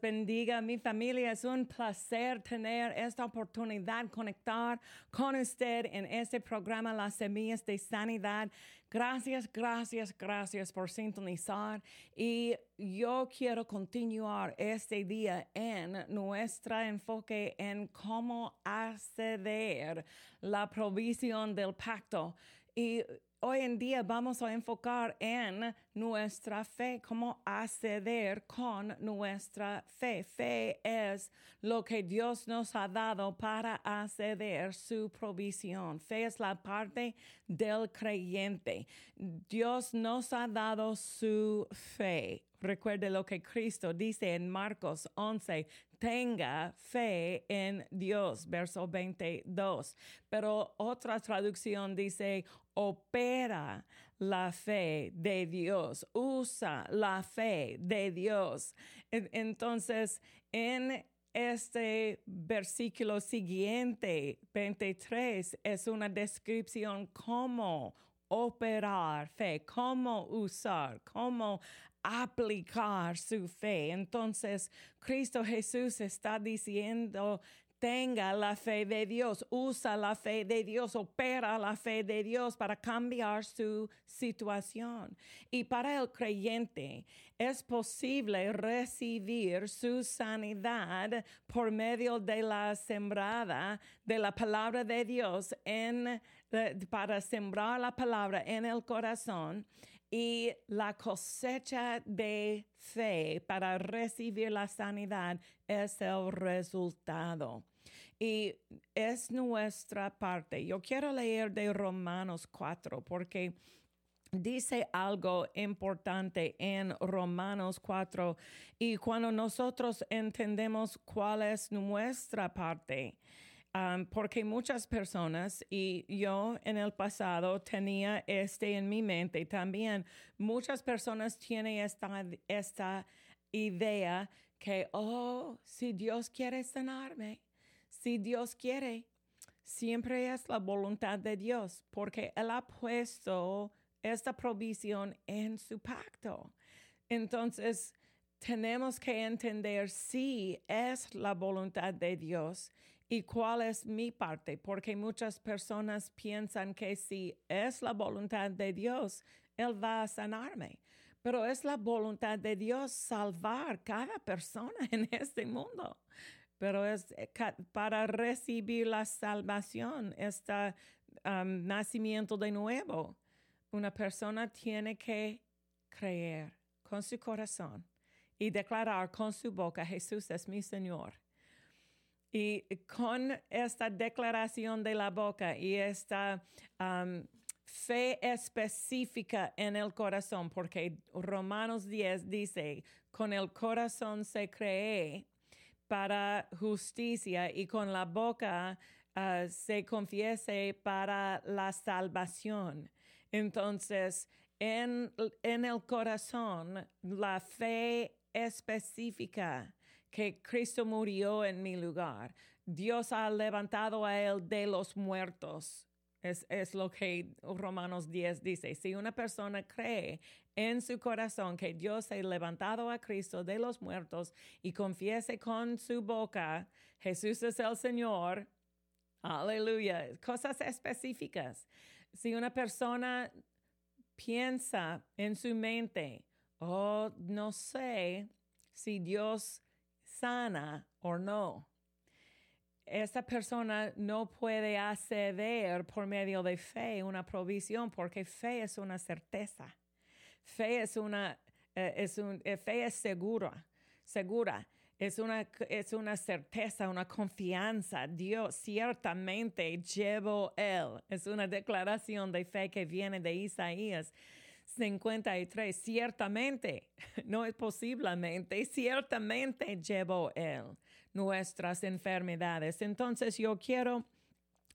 Bendiga, mi familia. Es un placer tener esta oportunidad, conectar con usted en este programa Las Semillas de Sanidad. Gracias, gracias, gracias por sintonizar. Y yo quiero continuar este día en nuestro enfoque en cómo acceder la provisión del pacto. Y hoy en día vamos a enfocar en nuestra fe, cómo acceder con nuestra fe. Fe es lo que Dios nos ha dado para acceder su provisión. Fe es la parte del creyente. Dios nos ha dado su fe. Recuerde lo que Cristo dice en Marcos 11, tenga fe en Dios, verso 22. Pero otra traducción dice, opera la fe de Dios, usa la fe de Dios. Entonces, en este versículo siguiente, 23, es una descripción cómo operar fe, cómo usar, cómo aplicar su fe. Entonces, Cristo Jesús está diciendo, tenga la fe de Dios, usa la fe de Dios, opera la fe de Dios para cambiar su situación. Y para el creyente es posible recibir su sanidad por medio de la sembrada de la palabra de Dios en, para sembrar la palabra en el corazón y la cosecha de fe para recibir la sanidad es el resultado. Y es nuestra parte. Yo quiero leer de Romanos 4 porque dice algo importante en Romanos 4 y cuando nosotros entendemos cuál es nuestra parte, Um, porque muchas personas, y yo en el pasado tenía este en mi mente también, muchas personas tienen esta, esta idea que, oh, si Dios quiere sanarme, si Dios quiere, siempre es la voluntad de Dios, porque Él ha puesto esta provisión en su pacto. Entonces, tenemos que entender si es la voluntad de Dios y cuál es mi parte, porque muchas personas piensan que si es la voluntad de Dios, Él va a sanarme. Pero es la voluntad de Dios salvar cada persona en este mundo. Pero es eh, para recibir la salvación, este nacimiento de nuevo. Una persona tiene que creer con su corazón y declarar con su boca, Jesús es mi Señor. Y con esta declaración de la boca y esta um, fe específica en el corazón, porque Romanos 10 dice, con el corazón se cree para justicia y con la boca uh, se confiese para la salvación. Entonces, en, en el corazón, la fe específica que Cristo murió en mi lugar. Dios ha levantado a él de los muertos. Es, es, lo que Romanos 10 dice. Si una persona cree en su corazón que Dios ha levantado a Cristo de los muertos y confiese con su boca, Jesús es el Señor, aleluya, cosas específicas. Si una persona piensa en su mente, oh, no sé si Dios sana o no. Esta persona no puede acceder por medio de fe una provisión porque fe es una certeza. Fe es una, eh, es un, eh, fe es segura, segura. Es una, es una certeza, una confianza. Dios ciertamente llevo él. Es una declaración de fe que viene de Isaías 53. Ciertamente, no es posiblemente, ciertamente llevó él nuestras enfermedades. Entonces yo quiero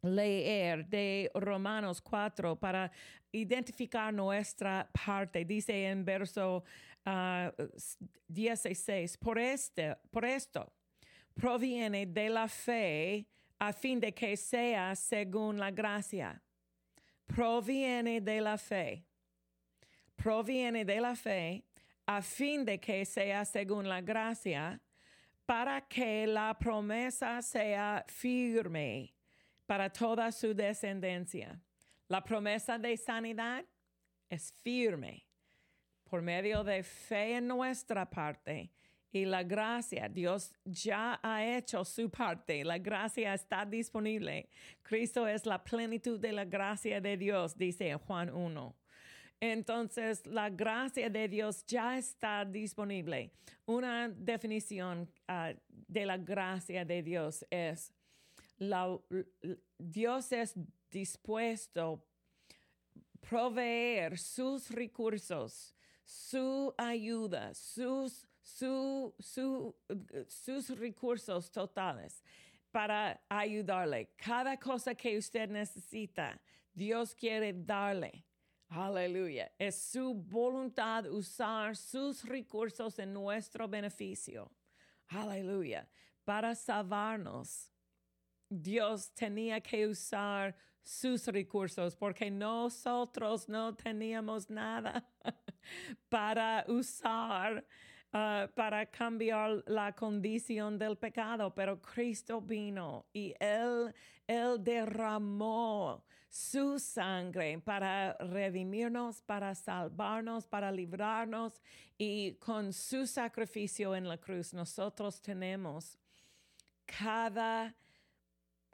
leer de Romanos 4 para identificar nuestra parte. Dice en verso 16, ah, por, este, por esto proviene de la fe a fin de que sea según la gracia. Proviene de la fe. Proviene de la fe a fin de que sea según la gracia, para que la promesa sea firme para toda su descendencia. La promesa de sanidad es firme por medio de fe en nuestra parte y la gracia. Dios ya ha hecho su parte. La gracia está disponible. Cristo es la plenitud de la gracia de Dios, dice Juan 1. Entonces, la gracia de Dios ya está disponible. Una definición ah, de la gracia de Dios es, la, Dios es dispuesto a proveer sus recursos, su ayuda, sus, su, sus recursos totales para ayudarle. Cada cosa que usted necesita, Dios quiere darle. Aleluya. Es su voluntad usar sus recursos en nuestro beneficio. Aleluya. Para salvarnos, Dios tenía que usar sus recursos porque nosotros no teníamos nada para usar Ah, para cambiar la condición del pecado, pero Cristo vino y Él, Él derramó su sangre para redimirnos, para salvarnos, para librarnos y con su sacrificio en la cruz nosotros tenemos cada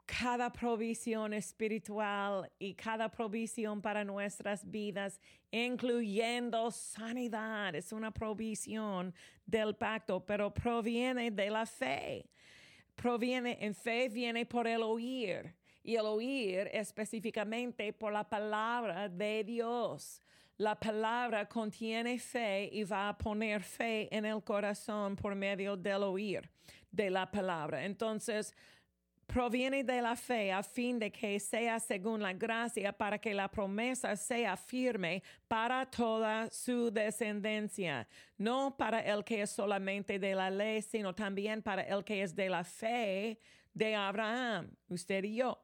cada provisión espiritual y cada provisión para nuestras vidas, incluyendo sanidad. Es una provisión del pacto, pero proviene de la fe. Proviene en fe, viene por el oír y el oír específicamente por la palabra de Dios. La palabra contiene fe y va a poner fe en el corazón por medio del oír de la palabra. Entonces, proviene de la fe a fin de que sea según la gracia para que la promesa sea firme para toda su descendencia, no para el que es solamente de la ley, sino también para el que es de la fe de Abraham, usted y yo,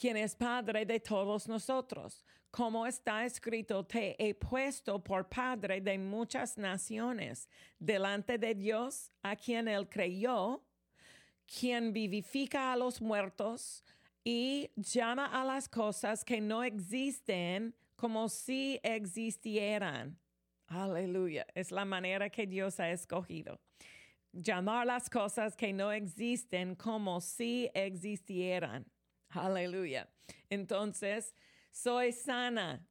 quien es Padre de todos nosotros. Como está escrito, te he puesto por Padre de muchas naciones, delante de Dios, a quien él creyó quien vivifica a los muertos y llama a las cosas que no existen como si existieran. Aleluya. Es la manera que Dios ha escogido. Llamar las cosas que no existen como si existieran. Aleluya. Entonces, soy sana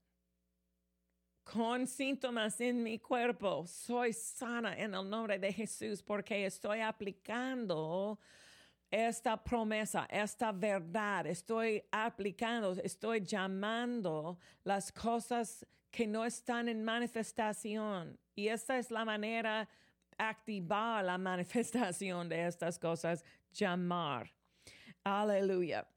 con síntomas en mi cuerpo. Soy sana en el nombre de Jesús porque estoy aplicando esta promesa, esta verdad, estoy aplicando, estoy llamando las cosas que no están en manifestación. Y esta es la manera activar la manifestación de estas cosas, llamar. Aleluya.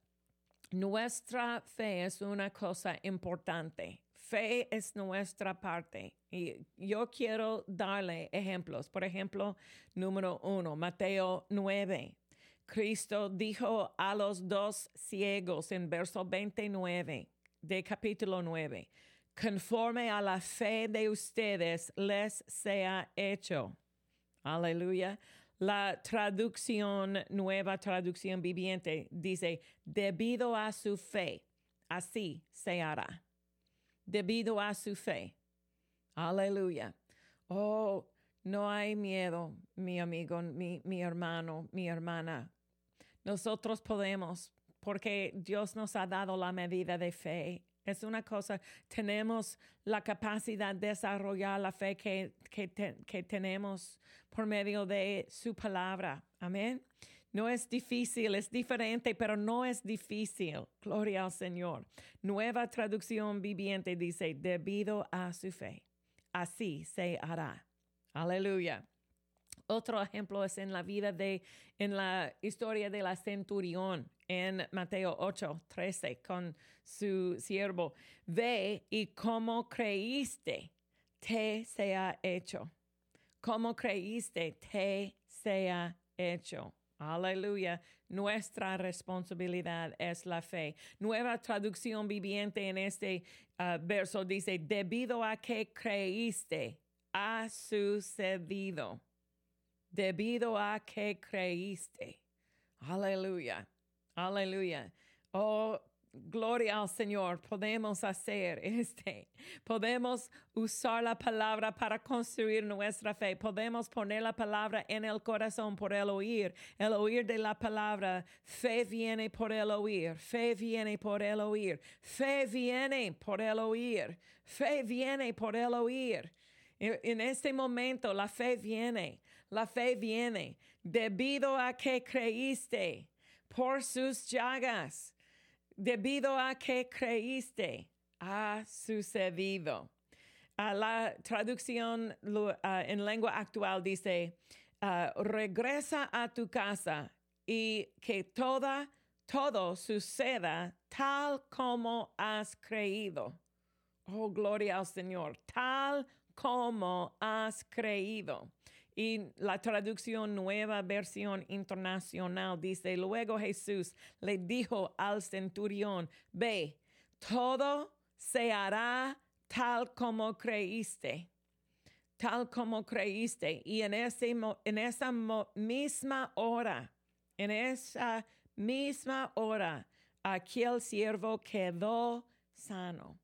Nuestra fe es una cosa importante. Fe es nuestra parte. Y yo quiero darle ejemplos. Por ejemplo, número uno, Mateo 9. Cristo dijo a los dos ciegos en verso 29 de capítulo 9, conforme a la fe de ustedes les sea hecho. Aleluya. La traducción, nueva traducción viviente, dice, debido a su fe, así se hará. Debido a su fe. Aleluya. Oh, no hay miedo, mi amigo, mi, mi hermano, mi hermana. Nosotros podemos, porque Dios nos ha dado la medida de fe. Es una cosa, tenemos la capacidad de desarrollar la fe que, que, tenemos por medio de su palabra. Amén. No es difícil, es diferente, pero no es difícil. Gloria al Señor. Nueva traducción viviente dice, debido a su fe, así se hará. Aleluya. Otro ejemplo es en la vida de, en la historia de la centurión en Mateo 8, 13, con su siervo. Ve y cómo creíste, te sea hecho. Como creíste, te sea hecho. Aleluya. Nuestra responsabilidad es la fe. Nueva traducción viviente en este ah, verso dice, debido a que creíste, ha sucedido debido a que creíste. Aleluya, aleluya. Oh, Gloria al Señor, podemos hacer este. Podemos usar la palabra para construir nuestra fe. Podemos poner la palabra en el corazón por el oír. El oír de la palabra. Fe viene por el oír. Fe viene por el oír. Fe viene por el oír. Fe viene por el oír. En este momento la fe viene. La fe viene debido a que creíste por sus llagas debido a que creíste, ha sucedido. la traducción en lengua actual dice, regresa a tu casa y que toda, todo suceda tal como has creído. Oh, gloria al Señor, tal como has creído. Y la traducción nueva versión internacional dice, luego Jesús le dijo al centurión, ve, todo se hará tal como creíste, tal como creíste. Y en, ese, en esa misma hora, en esa misma hora, aquel siervo quedó sano.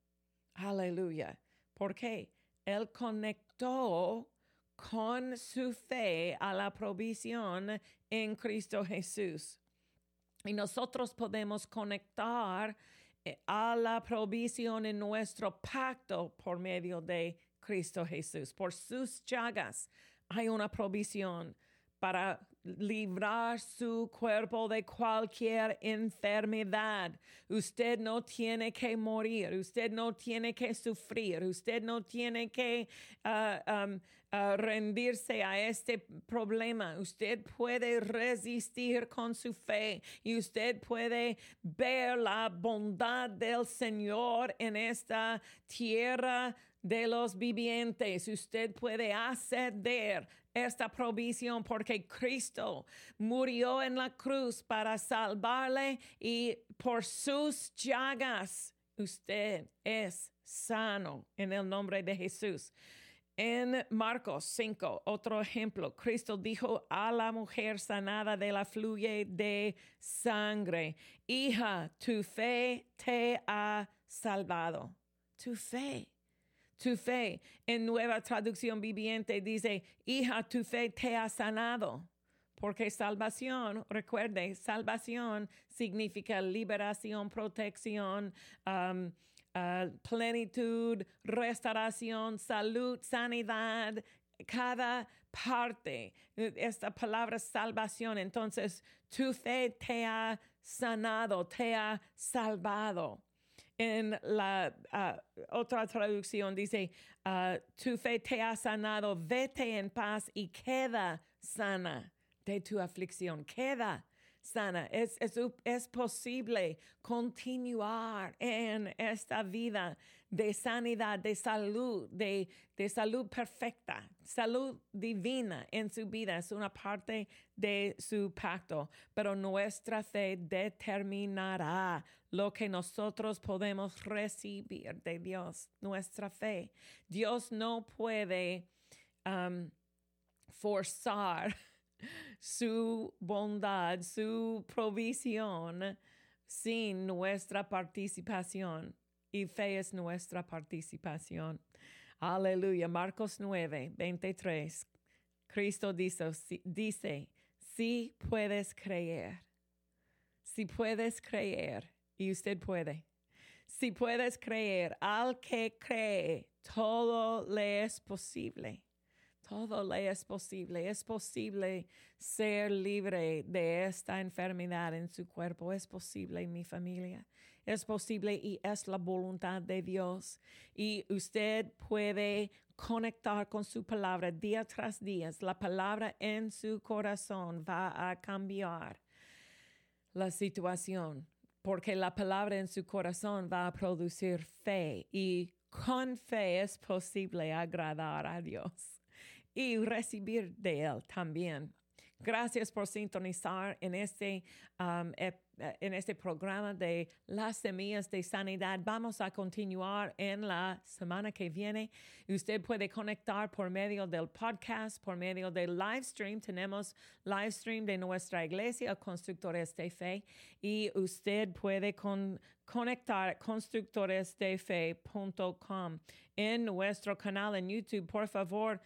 Aleluya. ¿Por qué? Él conectó con su fe a la provisión en Cristo Jesús. Y nosotros podemos conectar eh, a la provisión en nuestro pacto por medio de Cristo Jesús. Por sus llagas hay una provisión para librar su cuerpo de cualquier enfermedad. Usted no tiene que morir, usted no tiene que sufrir, usted no tiene que ah, ah, rendirse a este problema. Usted puede resistir con su fe y usted puede ver la bondad del Señor en esta tierra de los vivientes. Usted puede acceder esta provisión porque Cristo murió en la cruz para salvarle y por sus llagas usted es sano en el nombre de Jesús. En Marcos 5, otro ejemplo, Cristo dijo a la mujer sanada de la fluye de sangre, hija, tu fe te ha salvado. Tu fe tu fe. En nueva traducción viviente dice, hija, tu fe te ha sanado. Porque salvación, recuerde, salvación significa liberación, protección, um, uh, plenitud, restauración, salud, sanidad, cada parte. Esta palabra salvación, entonces tu fe te ha sanado, te ha salvado en la ah, otra traducción dice, ah, tu fe te ha sanado, vete en paz y queda sana de tu aflicción, queda sana. Es, es, es posible continuar en esta vida de sanidad, de salud, de, de salud perfecta, salud divina en su vida. Es una parte de su pacto, pero nuestra fe determinará lo que nosotros podemos recibir de Dios, nuestra fe. Dios no puede um, forzar su bondad, su provisión sin nuestra participación. Y fe es nuestra participación. Aleluya. Marcos 9, 23. Cristo dice, dice, si puedes creer, si puedes creer, y usted puede, si puedes creer, al que cree, todo le es posible. Todo le es posible. Es posible ser libre de esta enfermedad en su cuerpo. Es posible en mi familia. Es posible y es la voluntad de Dios. Y usted puede conectar con su palabra día tras día. La palabra en su corazón va a cambiar la situación. Porque la palabra en su corazón va a producir fe. Y con fe es posible agradar a Dios y recibir de Él también. Gracias por sintonizar en este, um, en este programa de las semillas de sanidad. Vamos a continuar en la semana que viene. Usted puede conectar por medio del podcast, por medio del live stream. Tenemos live stream de nuestra iglesia, Constructores de Fe, y usted puede con, conectar constructoresdefe.com en nuestro canal en YouTube. Por favor,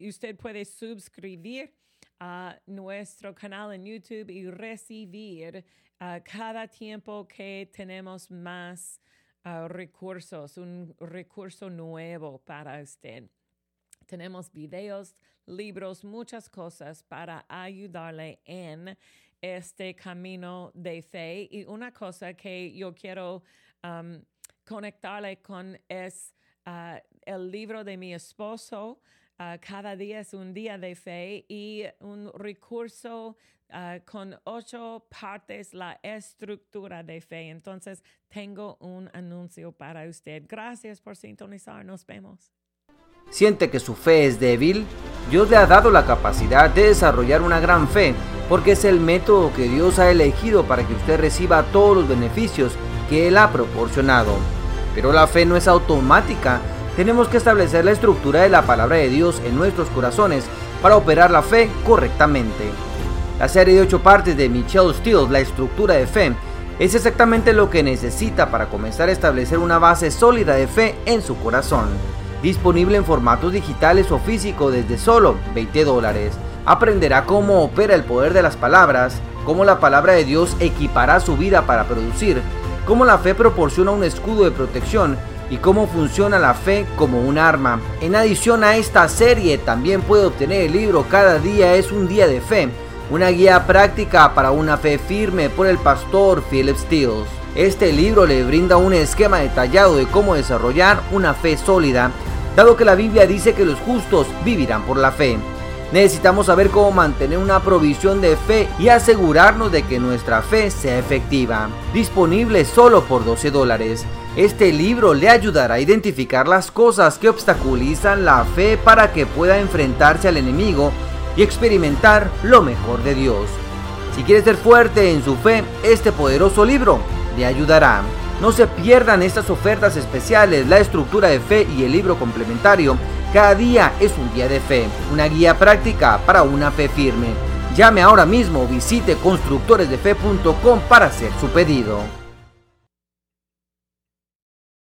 usted puede suscribir a nuestro canal en YouTube y recibir uh, cada tiempo que tenemos más uh, recursos, un recurso nuevo para usted. Tenemos videos, libros, muchas cosas para ayudarle en este camino de fe. Y una cosa que yo quiero conectarle con es uh, el libro de mi esposo. Uh, cada día es un día de fe y un recurso uh, con ocho partes, la estructura de fe. Entonces, tengo un anuncio para usted. Gracias por sintonizar. Nos vemos. ¿Siente que su fe es débil? Dios le ha dado la capacidad de desarrollar una gran fe, porque es el método que Dios ha elegido para que usted reciba todos los beneficios que Él ha proporcionado. Pero la fe no es automática, tenemos que establecer la estructura de la palabra de Dios en nuestros corazones para operar la fe correctamente. La serie de ocho partes de Michelle Steele, La estructura de fe, es exactamente lo que necesita para comenzar a establecer una base sólida de fe en su corazón. Disponible en formatos digitales o físico desde solo 20 dólares. Aprenderá cómo opera el poder de las palabras, cómo la palabra de Dios equipará su vida para producir, cómo la fe proporciona un escudo de protección y cómo funciona la fe como un arma. En adición a esta serie también puede obtener el libro Cada día es un día de fe, una guía práctica para una fe firme por el pastor Philip Steele. Este libro le brinda un esquema detallado de cómo desarrollar una fe sólida, dado que la Biblia dice que los justos vivirán por la fe. Necesitamos saber cómo mantener una provisión de fe y asegurarnos de que nuestra fe sea efectiva. Disponible solo por 12 dólares. Este libro le ayudará a identificar las cosas que obstaculizan la fe para que pueda enfrentarse al enemigo y experimentar lo mejor de Dios. Si quiere ser fuerte en su fe, este poderoso libro le ayudará. No se pierdan estas ofertas especiales, la estructura de fe y el libro complementario. Cada día es un día de fe, una guía práctica para una fe firme. Llame ahora mismo, visite constructoresdefe.com para hacer su pedido.